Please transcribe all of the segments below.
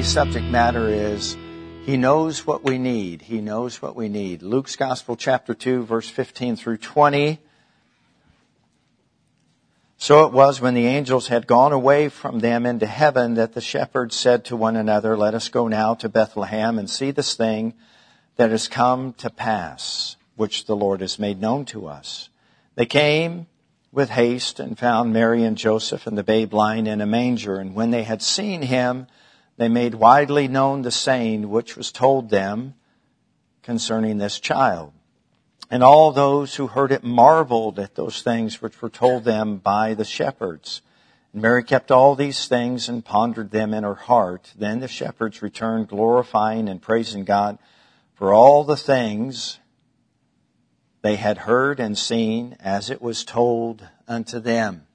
today's subject matter is He knows what we need. He knows what we need. Luke's Gospel, chapter 2, verse 15 through 20. So it was when the angels had gone away from them into heaven that the shepherds said to one another, Let us go now to Bethlehem and see this thing that has come to pass, which the Lord has made known to us. They came with haste and found Mary and Joseph and the babe lying in a manger. And when they had seen him, they made widely known the saying which was told them concerning this child. And all those who heard it marveled at those things which were told them by the shepherds. And Mary kept all these things and pondered them in her heart. Then the shepherds returned glorifying and praising God for all the things they had heard and seen as it was told unto them.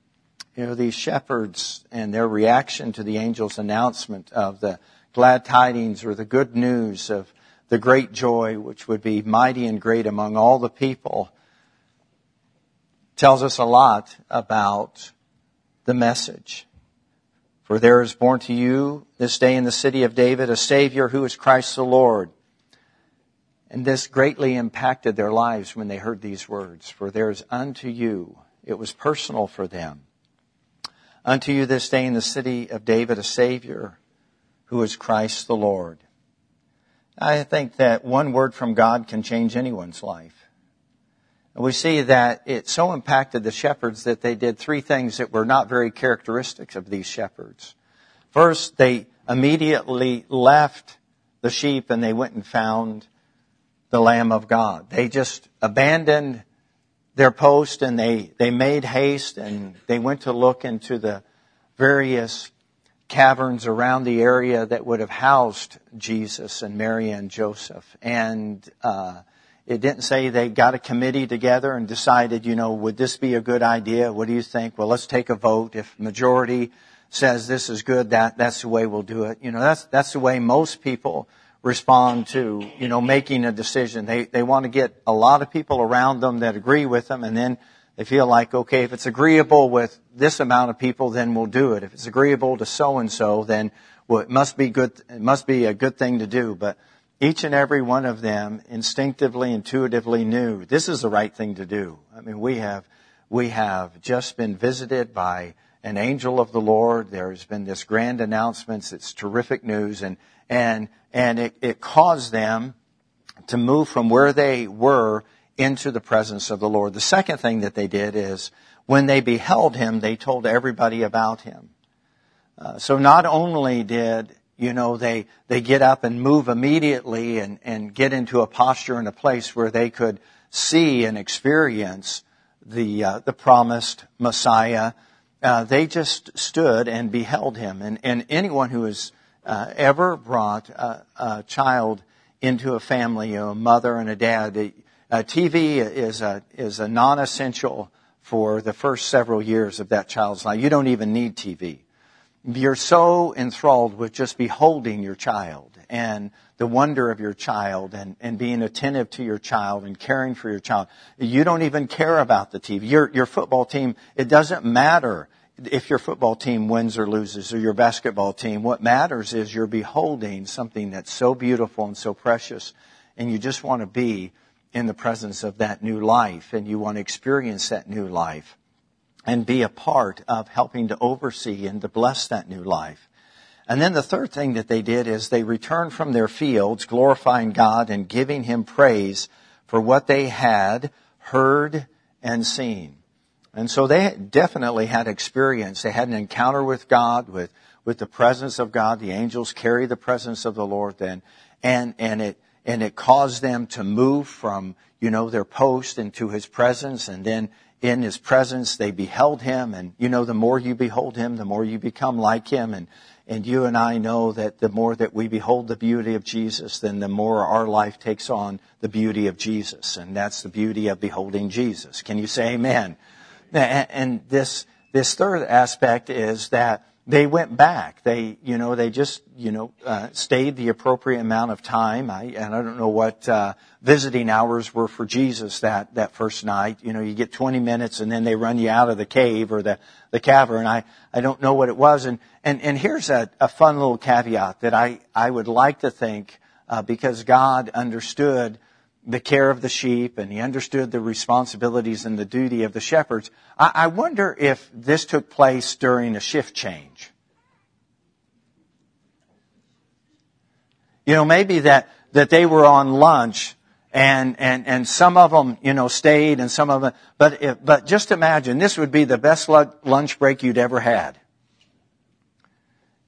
You know, these shepherds and their reaction to the angel's announcement of the glad tidings or the good news of the great joy which would be mighty and great among all the people tells us a lot about the message. For there is born to you this day in the city of David a Savior who is Christ the Lord. And this greatly impacted their lives when they heard these words. For there is unto you, it was personal for them. Unto you this day in the city of David a Savior who is Christ the Lord. I think that one word from God can change anyone's life. And we see that it so impacted the shepherds that they did three things that were not very characteristics of these shepherds. First, they immediately left the sheep and they went and found the Lamb of God. They just abandoned their post and they, they made haste and they went to look into the various caverns around the area that would have housed Jesus and Mary and Joseph. And uh, it didn't say they got a committee together and decided, you know, would this be a good idea? What do you think? Well, let's take a vote. If majority says this is good, that that's the way we'll do it. You know, that's that's the way most people respond to, you know, making a decision. They they want to get a lot of people around them that agree with them, and then they feel like, okay, if it's agreeable with this amount of people, then we'll do it. If it's agreeable to so and so, then well, it must be good. It must be a good thing to do. But each and every one of them instinctively, intuitively knew this is the right thing to do. I mean, we have we have just been visited by an angel of the Lord. There's been this grand announcement. It's terrific news, and and and it, it caused them to move from where they were into the presence of the Lord. The second thing that they did is when they beheld him, they told everybody about him. Uh, so not only did you know they they get up and move immediately and and get into a posture and a place where they could see and experience the uh, the promised Messiah. Uh, they just stood and beheld him, and and anyone who has uh, ever brought a, a, child into a family, you know, a mother and a dad, uh, TV is a, is a non-essential for the first several years of that child's life. You don't even need TV. You're so enthralled with just beholding your child and the wonder of your child and, and being attentive to your child and caring for your child. You don't even care about the TV. Your, your football team, it doesn't matter if your football team wins or loses or your basketball team. What matters is you're beholding something that's so beautiful and so precious and you just want to be in the presence of that new life and you want to experience that new life and be a part of helping to oversee and to bless that new life. And then the third thing that they did is they returned from their fields glorifying God and giving Him praise for what they had heard and seen. And so they definitely had experience. They had an encounter with God, with, with the presence of God. The angels carry the presence of the Lord then. And, and it, and it caused them to move from, you know, their post into his presence and then in his presence they beheld him and you know the more you behold him the more you become like him and and you and I know that the more that we behold the beauty of Jesus then the more our life takes on the beauty of Jesus and that's the beauty of beholding Jesus can you say amen and this this third aspect is that they went back. They, you know, they just, you know, uh, stayed the appropriate amount of time. I, and I don't know what uh, visiting hours were for Jesus that that first night. You know, you get 20 minutes and then they run you out of the cave or the the cavern. I I don't know what it was. And and and here's a, a fun little caveat that I I would like to think uh, because God understood the care of the sheep and he understood the responsibilities and the duty of the shepherds. I, I wonder if this took place during a shift change. You know, maybe that, that they were on lunch and, and, and some of them, you know, stayed and some of them, but, if, but just imagine this would be the best lunch break you'd ever had.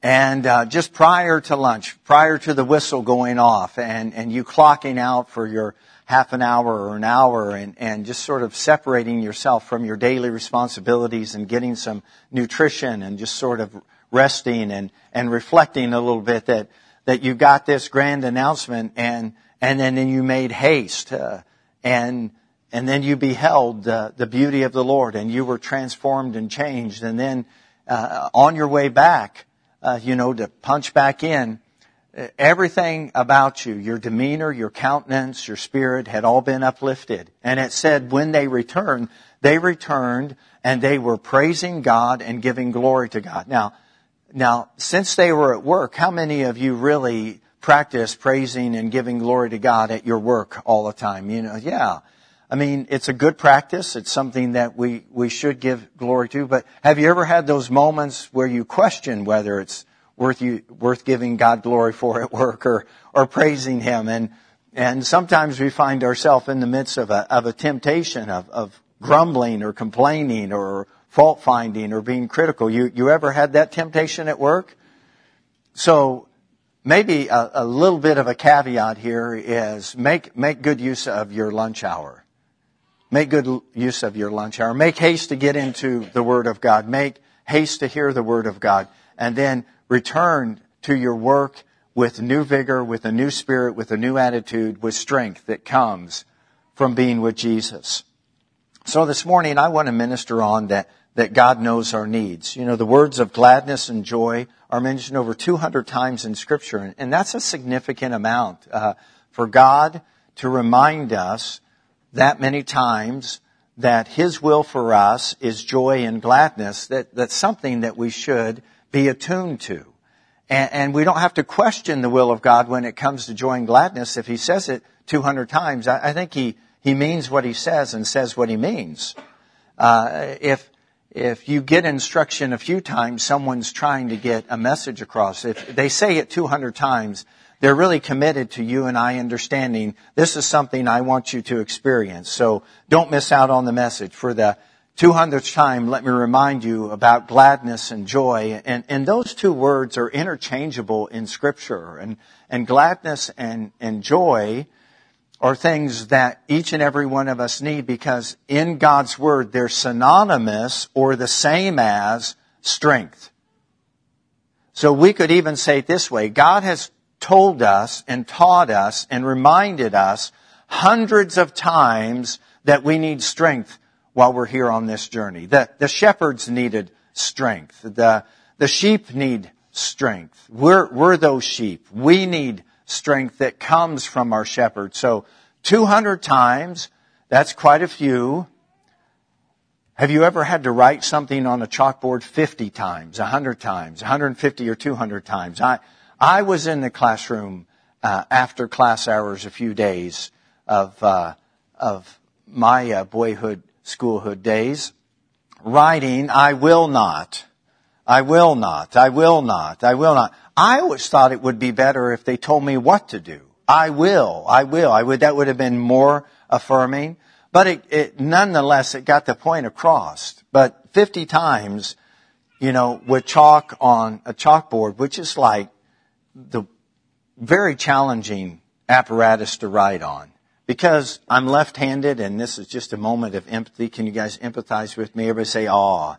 And uh, just prior to lunch, prior to the whistle going off, and, and you clocking out for your half an hour or an hour and, and just sort of separating yourself from your daily responsibilities and getting some nutrition and just sort of resting and, and reflecting a little bit that, that you got this grand announcement and, and then, then you made haste, uh, and, and then you beheld uh, the beauty of the Lord and you were transformed and changed and then, uh, on your way back, uh, you know, to punch back in, everything about you, your demeanor, your countenance, your spirit had all been uplifted. And it said when they returned, they returned and they were praising God and giving glory to God. Now, now, since they were at work, how many of you really practice praising and giving glory to God at your work all the time? You know, yeah. I mean, it's a good practice. It's something that we, we should give glory to. But have you ever had those moments where you question whether it's worth you, worth giving God glory for at work or, or praising Him. And, and sometimes we find ourselves in the midst of a, of a temptation of, of grumbling or complaining or fault finding or being critical. You, you ever had that temptation at work? So maybe a, a little bit of a caveat here is make, make good use of your lunch hour. Make good use of your lunch hour. Make haste to get into the Word of God. Make haste to hear the Word of God. And then return to your work with new vigor, with a new spirit, with a new attitude, with strength that comes from being with Jesus. So this morning I want to minister on that, that God knows our needs. You know, the words of gladness and joy are mentioned over 200 times in scripture, and that's a significant amount. Uh, for God to remind us that many times that His will for us is joy and gladness, that, that's something that we should be attuned to. And, and, we don't have to question the will of God when it comes to joy and gladness. If he says it 200 times, I, I think he, he means what he says and says what he means. Uh, if, if you get instruction a few times, someone's trying to get a message across. If they say it 200 times, they're really committed to you and I understanding this is something I want you to experience. So don't miss out on the message. For the 200th time, let me remind you about gladness and joy. And, and those two words are interchangeable in scripture. And, and gladness and, and joy are things that each and every one of us need because in God's word, they're synonymous or the same as strength. So we could even say it this way. God has told us and taught us and reminded us hundreds of times that we need strength while we're here on this journey. The, the shepherds needed strength. The, the sheep need strength. We're, we're those sheep. We need strength that comes from our shepherd. So 200 times, that's quite a few. Have you ever had to write something on a chalkboard 50 times, 100 times, 150 or 200 times? I, I was in the classroom uh, after class hours a few days of, uh, of my uh, boyhood schoolhood days, writing, I will not, I will not, I will not, I will not. I always thought it would be better if they told me what to do. I will, I will, I would, that would have been more affirming. But it, it nonetheless, it got the point across. But 50 times, you know, with chalk on a chalkboard, which is like the very challenging apparatus to write on because I'm left-handed and this is just a moment of empathy. Can you guys empathize with me? Everybody say, aw.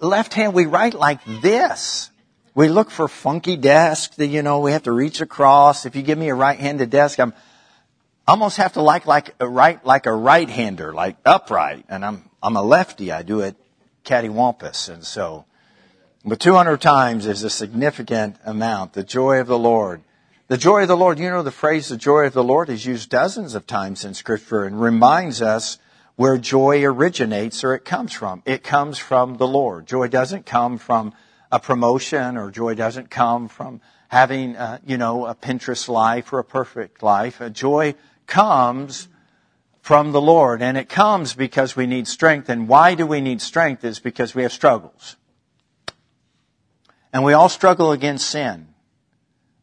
Left hand, we write like this. We look for funky desks that, you know, we have to reach across. If you give me a right-handed desk, I'm almost have to like, like uh, a right, like a right-hander, like upright. And I'm, I'm a lefty. I do it cattywampus. And so But 200 times is a significant amount. The joy of the Lord. The joy of the Lord, you know, the phrase the joy of the Lord is used dozens of times in scripture and reminds us where joy originates or it comes from. It comes from the Lord. Joy doesn't come from a promotion or joy doesn't come from having, uh, you know, a Pinterest life or a perfect life. A joy comes from the Lord and it comes because we need strength. And why do we need strength is because we have struggles. And we all struggle against sin.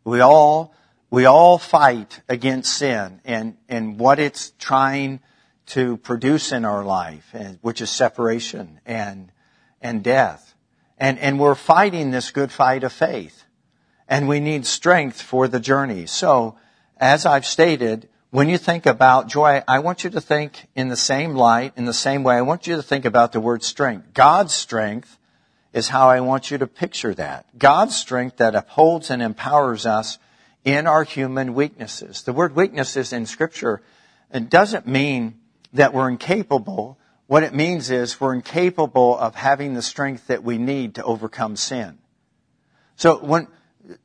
We all, we all fight against sin and, and what it's trying to produce in our life, which is separation and, and death. And, and we're fighting this good fight of faith. And we need strength for the journey. So, as I've stated, when you think about joy, I want you to think in the same light, in the same way. I want you to think about the word strength. God's strength is how I want you to picture that. God's strength that upholds and empowers us in our human weaknesses. The word weaknesses in scripture, it doesn't mean that we're incapable. What it means is we're incapable of having the strength that we need to overcome sin. So when,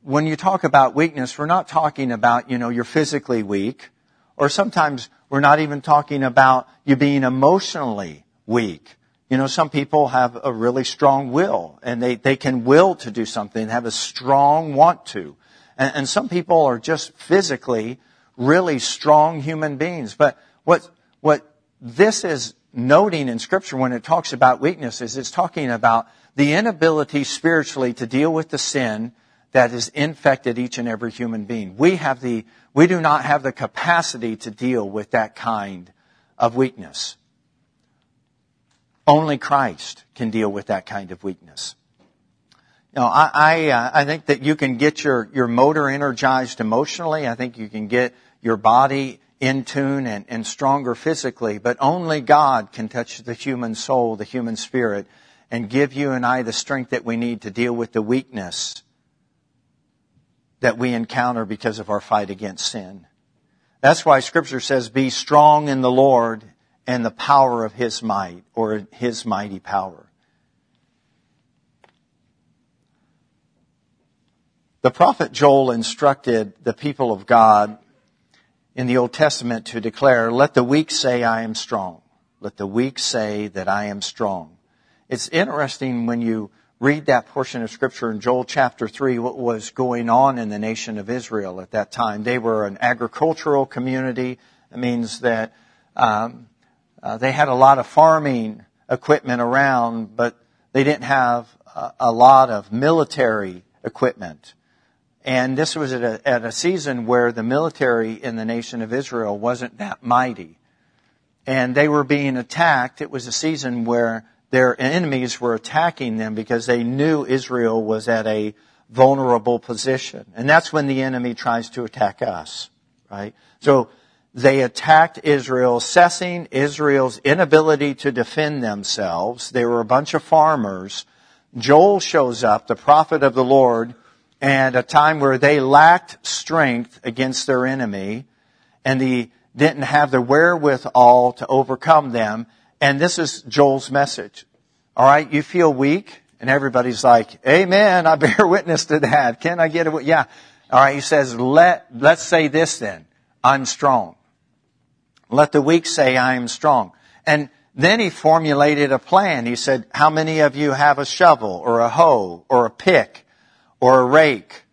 when you talk about weakness, we're not talking about, you know, you're physically weak, or sometimes we're not even talking about you being emotionally weak. You know, some people have a really strong will and they, they can will to do something, have a strong want to. And, and some people are just physically really strong human beings. But what, what this is noting in scripture when it talks about weaknesses, it's talking about the inability spiritually to deal with the sin that has infected each and every human being. We have the, we do not have the capacity to deal with that kind of weakness. Only Christ can deal with that kind of weakness. Know, I, I, uh, I think that you can get your, your motor energized emotionally. I think you can get your body in tune and, and stronger physically, but only God can touch the human soul, the human spirit, and give you and I the strength that we need to deal with the weakness that we encounter because of our fight against sin. That's why scripture says, be strong in the Lord and the power of his might or his mighty power. The prophet Joel instructed the people of God in the Old Testament to declare, let the weak say I am strong. Let the weak say that I am strong. It's interesting when you read that portion of scripture in Joel chapter 3, what was going on in the nation of Israel at that time. They were an agricultural community. It means that um, uh, they had a lot of farming equipment around, but they didn't have a, a lot of military equipment. And this was at a, at a season where the military in the nation of Israel wasn't that mighty. And they were being attacked. It was a season where their enemies were attacking them because they knew Israel was at a vulnerable position. And that's when the enemy tries to attack us, right? So they attacked Israel, assessing Israel's inability to defend themselves. They were a bunch of farmers. Joel shows up, the prophet of the Lord, and a time where they lacked strength against their enemy and they didn't have the wherewithal to overcome them. And this is Joel's message. All right, you feel weak and everybody's like, amen, I bear witness to that. Can I get it? Yeah. All right, he says, let, let's say this then. I'm strong. Let the weak say I am strong. And then he formulated a plan. He said, how many of you have a shovel or a hoe or a pick? or a rake.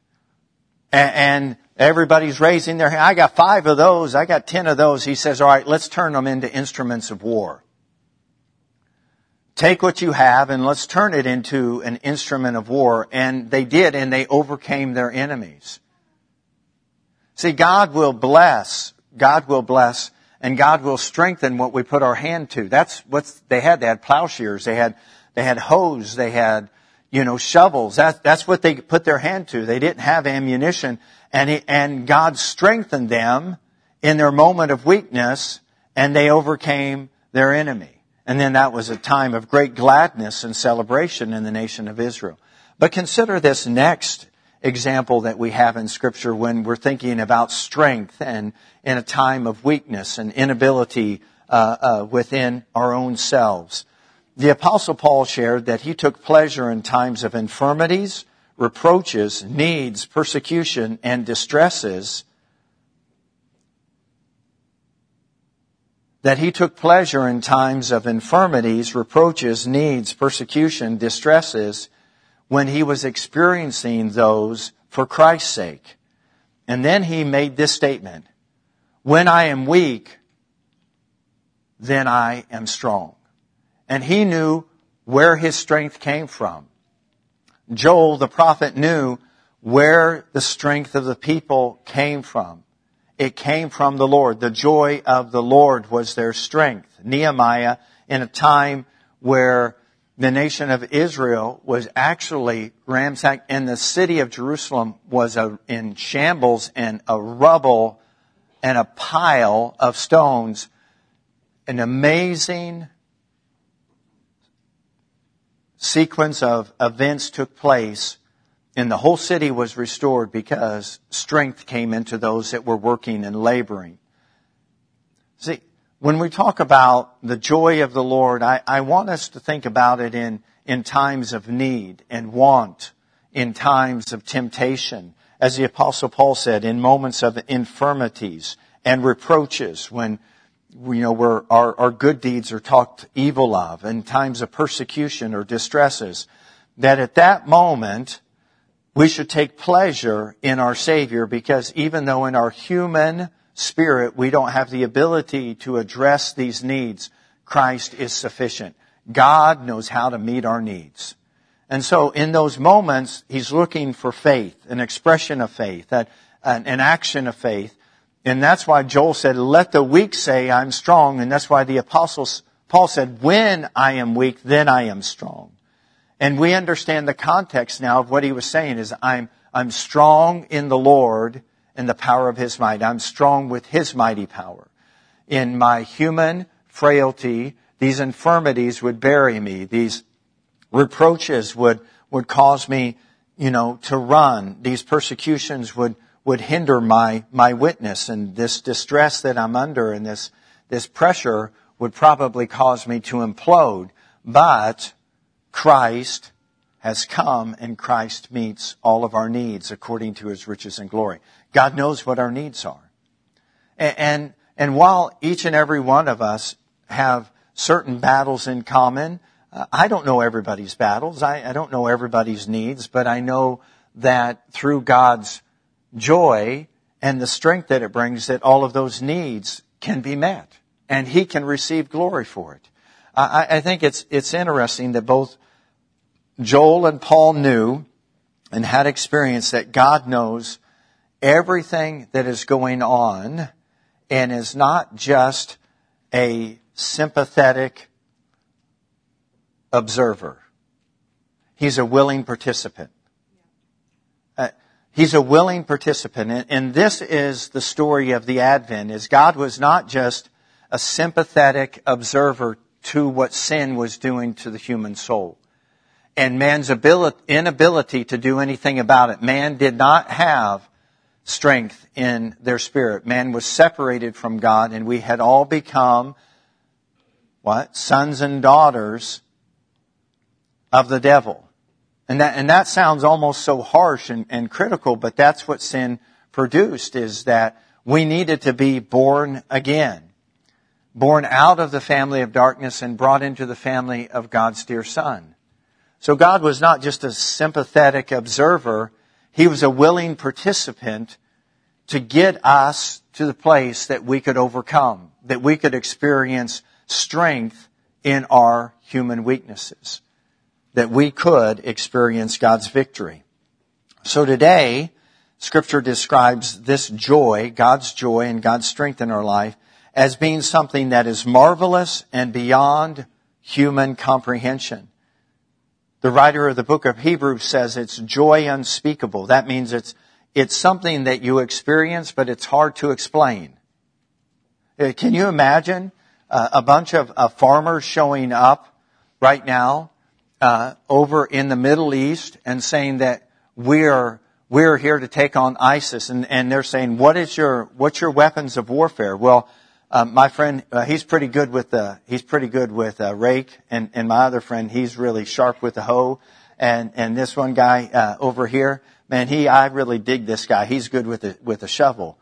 And, everybody's raising their hand. I got five of those. I got ten of those. He says, all right, let's turn them into instruments of war. Take what you have and let's turn it into an instrument of war. And they did, and they overcame their enemies. See, God will bless. God will bless and God will strengthen what we put our hand to. That's what they had. They had plowshares. They had, they had hoes. They had you know, shovels. That, that's what they put their hand to. They didn't have ammunition. And, he, and God strengthened them in their moment of weakness and they overcame their enemy. And then that was a time of great gladness and celebration in the nation of Israel. But consider this next example that we have in scripture when we're thinking about strength and in a time of weakness and inability uh, uh, within our own selves. the apostle Paul shared that he took pleasure in times of infirmities, reproaches, needs, persecution, and distresses. That he took pleasure in times of infirmities, reproaches, needs, persecution, distresses, when he was experiencing those for Christ's sake. And then he made this statement, when I am weak, then I am strong. And he knew where his strength came from. Joel, the prophet, knew where the strength of the people came from. It came from the Lord. The joy of the Lord was their strength. Nehemiah, in a time where the nation of Israel was actually ransacked and the city of Jerusalem was a, in shambles and a rubble and a pile of stones. An amazing sequence of events took place and the whole city was restored because strength came into those that were working and laboring. See, when we talk about the joy of the Lord, I, I want us to think about it in, in times of need and want, in times of temptation. As the apostle Paul said, in moments of infirmities and reproaches when you know, our, our good deeds are talked evil of in times of persecution or distresses, that at that moment, we should take pleasure in our Savior because even though in our human spirit we don't have the ability to address these needs, Christ is sufficient. God knows how to meet our needs. And so in those moments, He's looking for faith, an expression of faith, an, action of faith and that's why Joel said, let the weak say I'm strong. And that's why the apostles, Paul said, when I am weak, then I am strong. And we understand the context now of what he was saying is I'm, I'm strong in the Lord and the power of his might. I'm strong with his mighty power. In my human frailty, these infirmities would bury me. These reproaches would, would cause me, you know, to run. These persecutions would, would hinder my, my witness and this distress that I'm under and this, this pressure would probably cause me to implode. But Christ has come and Christ meets all of our needs according to his riches and glory. God knows what our needs are. And, and, and while each and every one of us have certain battles in common, uh, I don't know everybody's battles. I, I don't know everybody's needs, but I know that through God's joy and the strength that it brings that all of those needs can be met and he can receive glory for it. I, I think it's, it's interesting that both Joel and Paul knew and had experience that God knows everything that is going on and is not just a sympathetic observer. He's a willing participant. Uh, he's a willing participant. And this is the story of the Advent, is God was not just a sympathetic observer to what sin was doing to the human soul. And man's ability, inability to do anything about it. Man did not have strength in their spirit. Man was separated from God and we had all become, what? Sons and daughters of the devil. And that, and that sounds almost so harsh and, and critical, but that's what sin produced is that we needed to be born again. Born out of the family of darkness and brought into the family of God's dear son. So God was not just a sympathetic observer, He was a willing participant to get us to the place that we could overcome, that we could experience strength in our human weaknesses that we could experience God's victory. So today, scripture describes this joy, God's joy and God's strength in our life, as being something that is marvelous and beyond human comprehension. The writer of the book of Hebrews says it's joy unspeakable. That means it's, it's something that you experience, but it's hard to explain. Uh, can you imagine uh, a bunch of uh, farmers showing up right now uh, over in the Middle East and saying that we're we're here to take on ISIS, and, and they're saying, what is your what's your weapons of warfare? Well, my friend, uh, he's pretty good with the, he's pretty good with a rake, and and my other friend, he's really sharp with the hoe, and and this one guy uh, over here, man, he I really dig this guy. He's good with a with a shovel,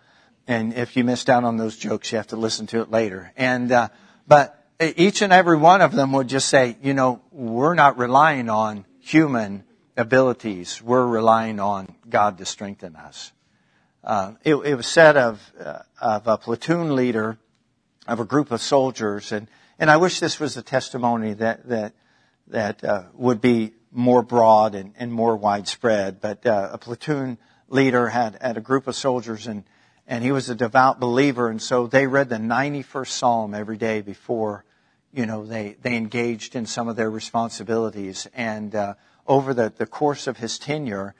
and if you missed out on those jokes, you have to listen to it later. And uh, but each and every one of them would just say, you know, we're not relying on human abilities. We're relying on God to strengthen us. Uh, it, it, was said of uh, of a platoon leader of a group of soldiers, and and I wish this was a testimony that that that uh, would be more broad and, and more widespread. But uh, a platoon leader had had a group of soldiers, and and he was a devout believer, and so they read the 91st Psalm every day before, you know, they they engaged in some of their responsibilities, and uh, over the the course of his tenure.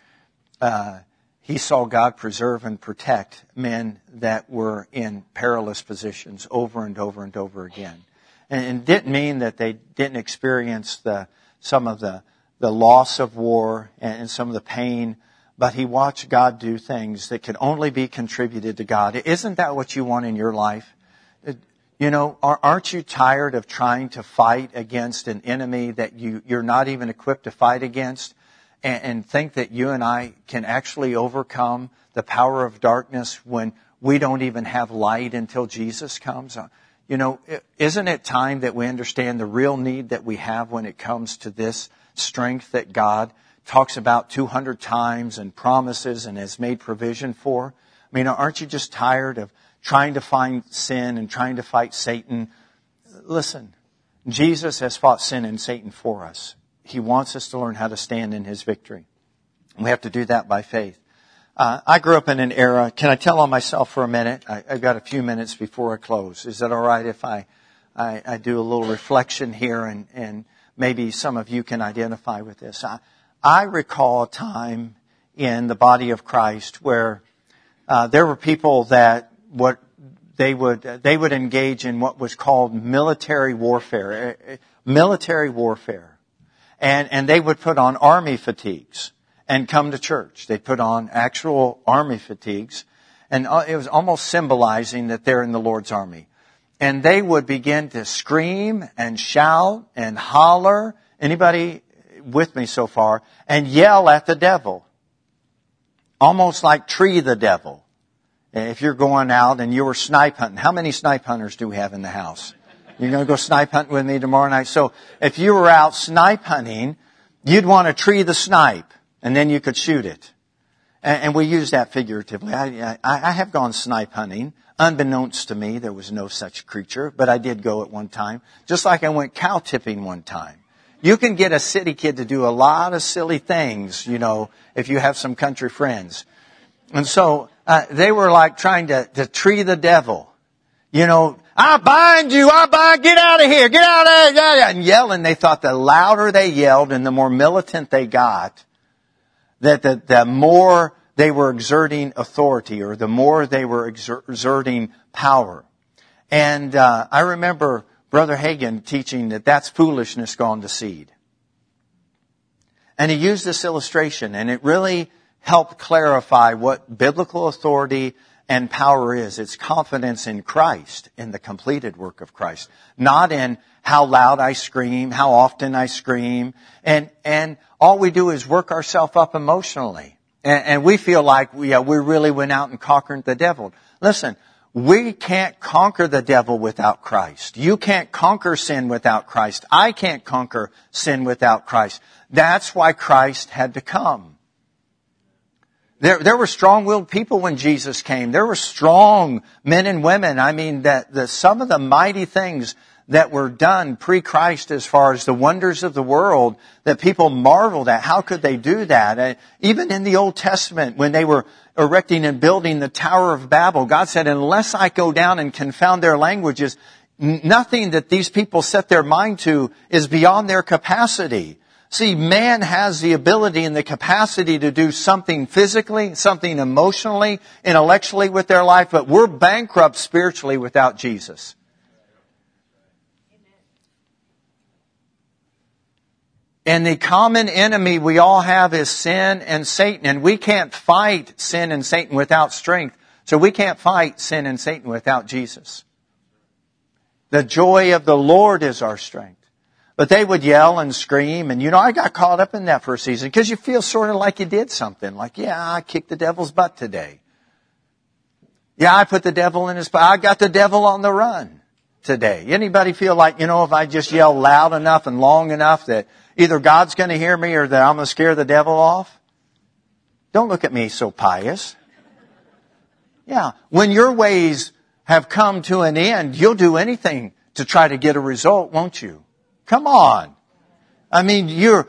Uh, he saw God preserve and protect men that were in perilous positions over and over and over again. And it didn't mean that they didn't experience the, some of the, the loss of war and some of the pain, but he watched God do things that could only be contributed to God. Isn't that what you want in your life? You know, aren't you tired of trying to fight against an enemy that you, you're not even equipped to fight against? and, and think that you and I can actually overcome the power of darkness when we don't even have light until Jesus comes? Uh, you know, isn't it time that we understand the real need that we have when it comes to this strength that God talks about 200 times and promises and has made provision for? I mean, aren't you just tired of trying to find sin and trying to fight Satan? Listen, Jesus has fought sin and Satan for us. He wants us to learn how to stand in His victory. We have to do that by faith. Uh, I grew up in an era. Can I tell on myself for a minute? I, have got a few minutes before I close. Is that all right if I, I, I do a little reflection here and, and maybe some of you can identify with this? I, I recall a time in the body of Christ where uh, there were people that what they would they would engage in what was called military warfare. Uh, uh, military warfare and, and they would put on army fatigues and come to church. They put on actual army fatigues and uh, it was almost symbolizing that they're in the Lord's army. And they would begin to scream and shout and holler. Anybody with me so far? And yell at the devil. Almost like tree the devil. If you're going out and you were snipe hunting, how many snipe hunters do we have in the house? You're going to go snipe hunting with me tomorrow night. So if you were out snipe hunting, you'd want to tree the snipe and then you could shoot it. And, we use that figuratively. I, I, I have gone snipe hunting. Unbeknownst to me, there was no such creature, but I did go at one time. Just like I went cow tipping one time. You can get a city kid to do a lot of silly things, you know, if you have some country friends. And so, uh, they were like trying to, to tree the devil. You know, I bind you, I bind, get out of here, get out of here, and yelling. They thought the louder they yelled and the more militant they got, that the, the more they were exerting authority or the more they were exerting power. And uh, I remember Brother Hagin teaching that that's foolishness gone to seed. And he used this illustration and it really helped clarify what biblical authority and power is. It's confidence in Christ, in the completed work of Christ, not in how loud I scream, how often I scream, and and all we do is work ourselves up emotionally, and, and we feel like we yeah, we really went out and conquered the devil. Listen, we can't conquer the devil without Christ. You can't conquer sin without Christ. I can't conquer sin without Christ. That's why Christ had to come. There, there were strong-willed people when Jesus came. There were strong men and women. I mean, that the, some of the mighty things that were done pre-Christ as far as the wonders of the world that people marveled at. How could they do that? And even in the Old Testament, when they were erecting and building the Tower of Babel, God said, unless I go down and confound their languages, nothing that these people set their mind to is beyond their capacity. See, man has the ability and the capacity to do something physically, something emotionally, intellectually with their life, but we're bankrupt spiritually without Jesus. And the common enemy we all have is sin and Satan, and we can't fight sin and Satan without strength. So we can't fight sin and Satan without Jesus. The joy of the Lord is our strength. But they would yell and scream, and you know, I got caught up in that for a season because you feel sort of like you did something. Like, yeah, I kicked the devil's butt today. Yeah, I put the devil in his, I got the devil on the run today. Anybody feel like, you know, if I just yell loud enough and long enough that either God's going to hear me or that I'm going to scare the devil off? Don't look at me so pious. Yeah. When your ways have come to an end, you'll do anything to try to get a result, won't you? Come on. I mean, you're,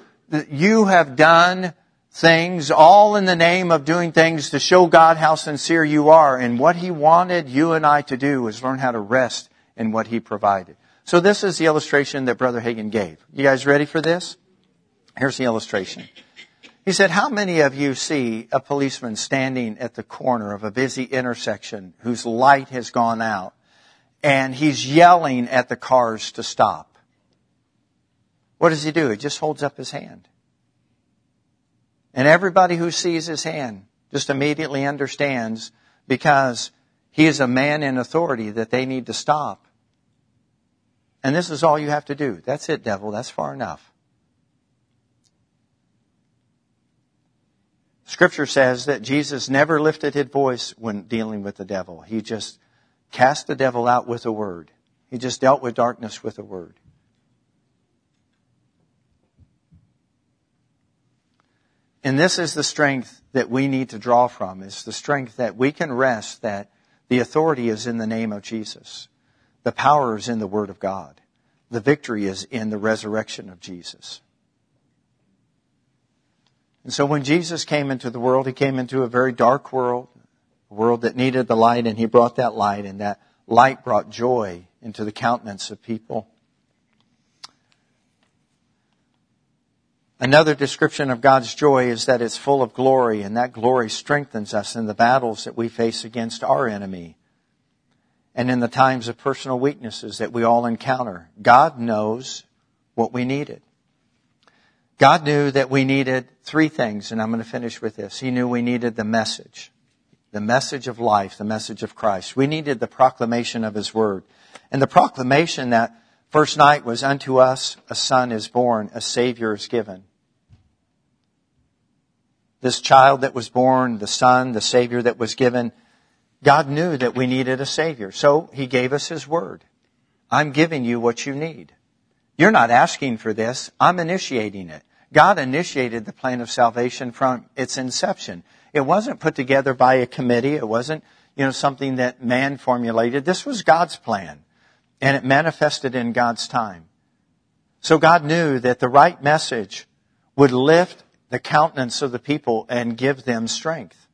you have done things all in the name of doing things to show God how sincere you are. And what He wanted you and I to do is learn how to rest in what He provided. So this is the illustration that Brother Hagin gave. You guys ready for this? Here's the illustration. He said, how many of you see a policeman standing at the corner of a busy intersection whose light has gone out and he's yelling at the cars to stop? What does he do? He just holds up his hand. And everybody who sees his hand just immediately understands because he is a man in authority that they need to stop. And this is all you have to do. That's it, devil. That's far enough. Scripture says that Jesus never lifted his voice when dealing with the devil. He just cast the devil out with a word. He just dealt with darkness with a word. And this is the strength that we need to draw from, is the strength that we can rest that the authority is in the name of Jesus. The power is in the Word of God. The victory is in the resurrection of Jesus. And so when Jesus came into the world, he came into a very dark world, a world that needed the light, and he brought that light, and that light brought joy into the countenance of people. Another description of God's joy is that it's full of glory, and that glory strengthens us in the battles that we face against our enemy and in the times of personal weaknesses that we all encounter. God knows what we needed. God knew that we needed three things, and I'm going to finish with this. He knew we needed the message, the message of life, the message of Christ. We needed the proclamation of His Word. And the proclamation that first night was unto us a son is born, a Savior is given. This child that was born, the son, the Savior that was given, God knew that we needed a Savior. So He gave us His Word. I'm giving you what you need. You're not asking for this. I'm initiating it. God initiated the plan of salvation from its inception. It wasn't put together by a committee. It wasn't, you know, something that man formulated. This was God's plan. And it manifested in God's time. So God knew that the right message would lift the countenance of the people and give them strength.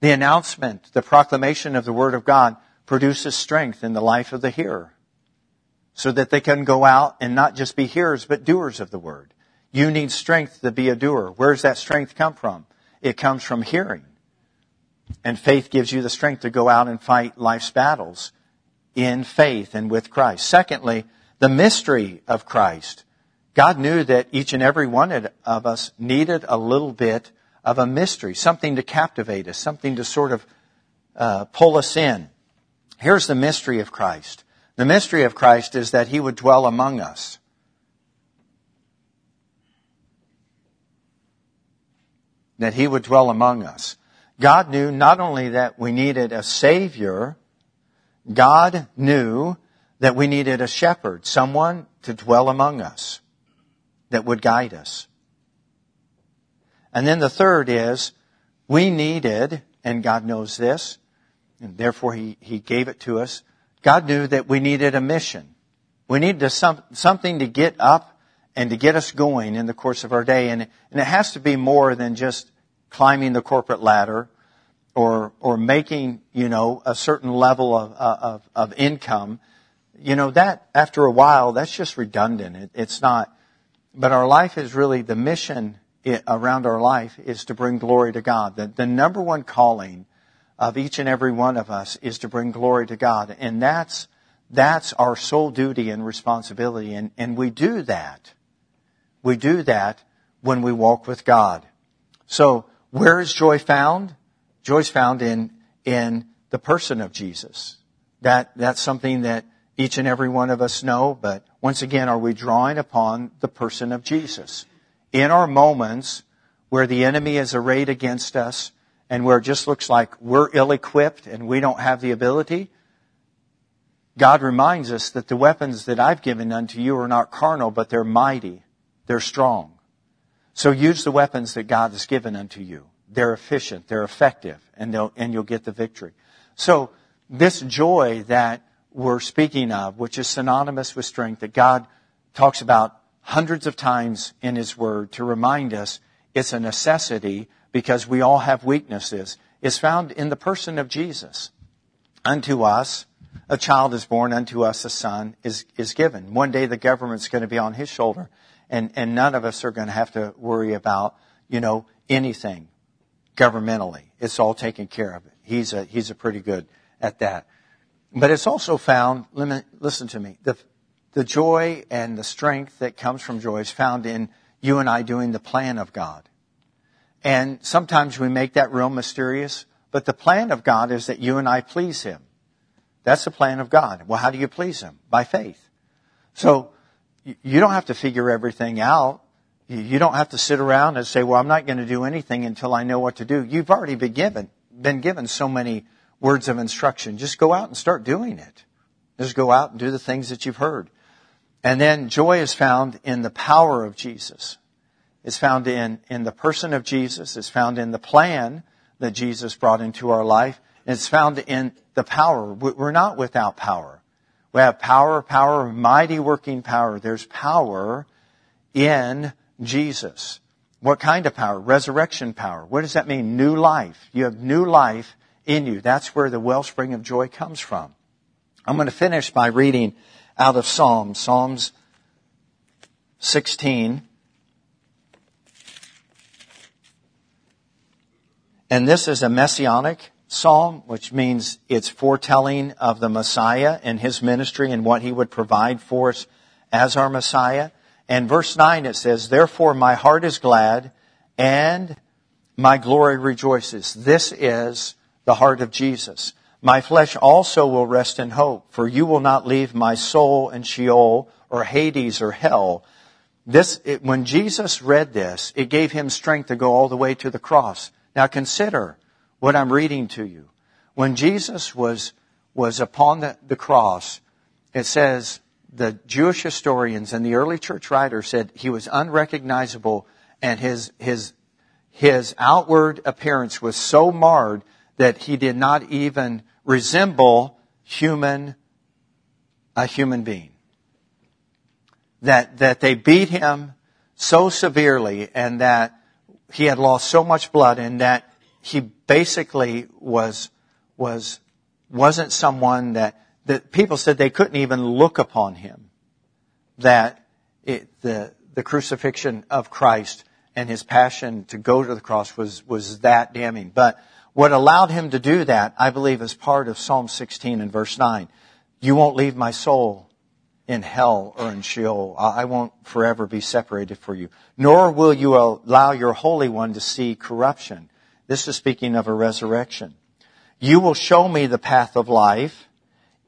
The announcement, the proclamation of the Word of God produces strength in the life of the hearer so that they can go out and not just be hearers, but doers of the word. You need strength to be a doer. Where does that strength come from? It comes from hearing. And faith gives you the strength to go out and fight life's battles in faith and with Christ. Secondly, the mystery of Christ. God knew that each and every one of us needed a little bit of a mystery, something to captivate us, something to sort of uh, pull us in. Here's the mystery of Christ. The mystery of Christ is that he would dwell among us. That he would dwell among us. God knew not only that we needed a Savior, God knew that we needed a shepherd, someone to dwell among us that would guide us. And then the third is we needed, and God knows this, and therefore He, he gave it to us, God knew that we needed a mission. We needed some, something to get up and to get us going in the course of our day. And, and it has to be more than just climbing the corporate ladder or, or making, you know, a certain level of, of, of income. You know, that, after a while, that's just redundant. It, it's not, but our life is really the mission around our life is to bring glory to God. The, the number one calling of each and every one of us is to bring glory to God. And that's, that's our sole duty and responsibility. And, and we do that. We do that when we walk with God. So where is joy found? Joy is found in, in the person of Jesus. That, that's something that each and every one of us know, but once again, are we drawing upon the person of Jesus? In our moments where the enemy is arrayed against us and where it just looks like we're ill-equipped and we don't have the ability, God reminds us that the weapons that I've given unto you are not carnal, but they're mighty. They're strong. So use the weapons that God has given unto you. They're efficient, they're effective, and, and you'll get the victory. So this joy that we're speaking of, which is synonymous with strength, that God talks about hundreds of times in His Word to remind us it's a necessity because we all have weaknesses, is found in the person of Jesus. Unto us, a child is born, unto us a son is, is given. One day the government's going to be on his shoulder and, and none of us are going to have to worry about, you know, anything governmentally. It's all taken care of. He's a, he's a pretty good at that. But it's also found, listen to me, the, the joy and the strength that comes from joy is found in you and I doing the plan of God. And sometimes we make that real mysterious, but the plan of God is that you and I please Him. That's the plan of God. Well, how do you please Him? By faith. So, you don't have to figure everything out. You don't have to sit around and say, well, I'm not going to do anything until I know what to do. You've already been given, been given so many words of instruction. Just go out and start doing it. Just go out and do the things that you've heard. And then joy is found in the power of Jesus. It's found in, in the person of Jesus. It's found in the plan that Jesus brought into our life. It's found in the power. We're not without power. We have power, power, mighty working power. There's power in Jesus. What kind of power? Resurrection power. What does that mean? New life. You have new life in you. That's where the wellspring of joy comes from. I'm going to finish by reading out of Psalms, Psalms 16. And this is a messianic psalm, which means it's foretelling of the Messiah and his ministry and what he would provide for us as our Messiah. And verse 9 it says, Therefore my heart is glad and my glory rejoices. This is the heart of Jesus. My flesh also will rest in hope, for you will not leave my soul in Sheol or Hades or hell. This, it, when Jesus read this, it gave him strength to go all the way to the cross. Now consider what I'm reading to you. When Jesus was, was upon the, the cross, it says the Jewish historians and the early church writers said he was unrecognizable and his, his, his outward appearance was so marred that he did not even resemble human, a human being. That, that they beat him so severely and that he had lost so much blood and that he basically was, was, wasn't someone that, that people said they couldn't even look upon him. That it, the, the crucifixion of Christ and his passion to go to the cross was, was that damning. But what allowed him to do that, I believe, is part of Psalm 16 and verse 9. You won't leave my soul in hell or in Sheol. I won't forever be separated for you. Nor will you allow your Holy One to see corruption. This is speaking of a resurrection. You will show me the path of life.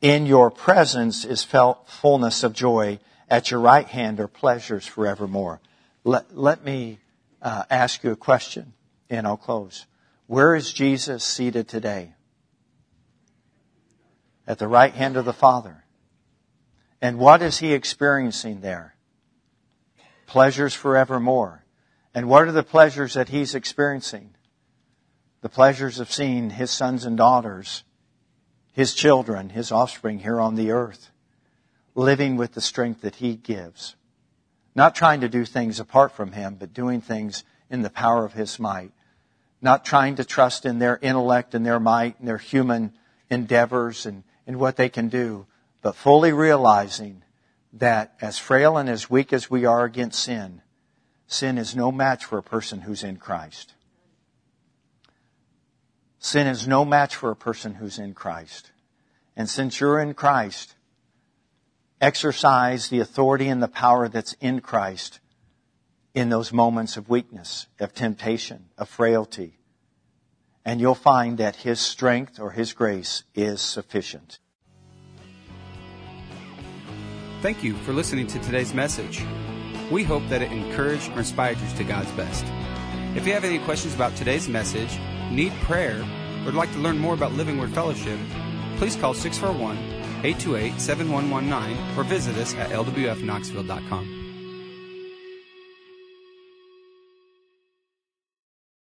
In your presence is felt fullness of joy. At your right hand are pleasures forevermore. Let, let me uh, ask you a question and I'll close. Where is Jesus seated today? At the right hand of the Father. And what is he experiencing there? Pleasures forevermore. And what are the pleasures that he's experiencing? The pleasures of seeing his sons and daughters, his children, his offspring here on the earth, living with the strength that he gives. Not trying to do things apart from him, but doing things in the power of his might not trying to trust in their intellect and their might and their human endeavors and, and what they can do, but fully realizing that as frail and as weak as we are against sin, sin is no match for a person who's in Christ. Sin is no match for a person who's in Christ. And since you're in Christ, exercise the authority and the power that's in Christ in those moments of weakness, of temptation, of frailty. And you'll find that His strength or His grace is sufficient. Thank you for listening to today's message. We hope that it encouraged or inspired you to God's best. If you have any questions about today's message, need prayer, or would like to learn more about Living Word Fellowship, please call 641 828 7119 or visit us at lwfknoxville.com.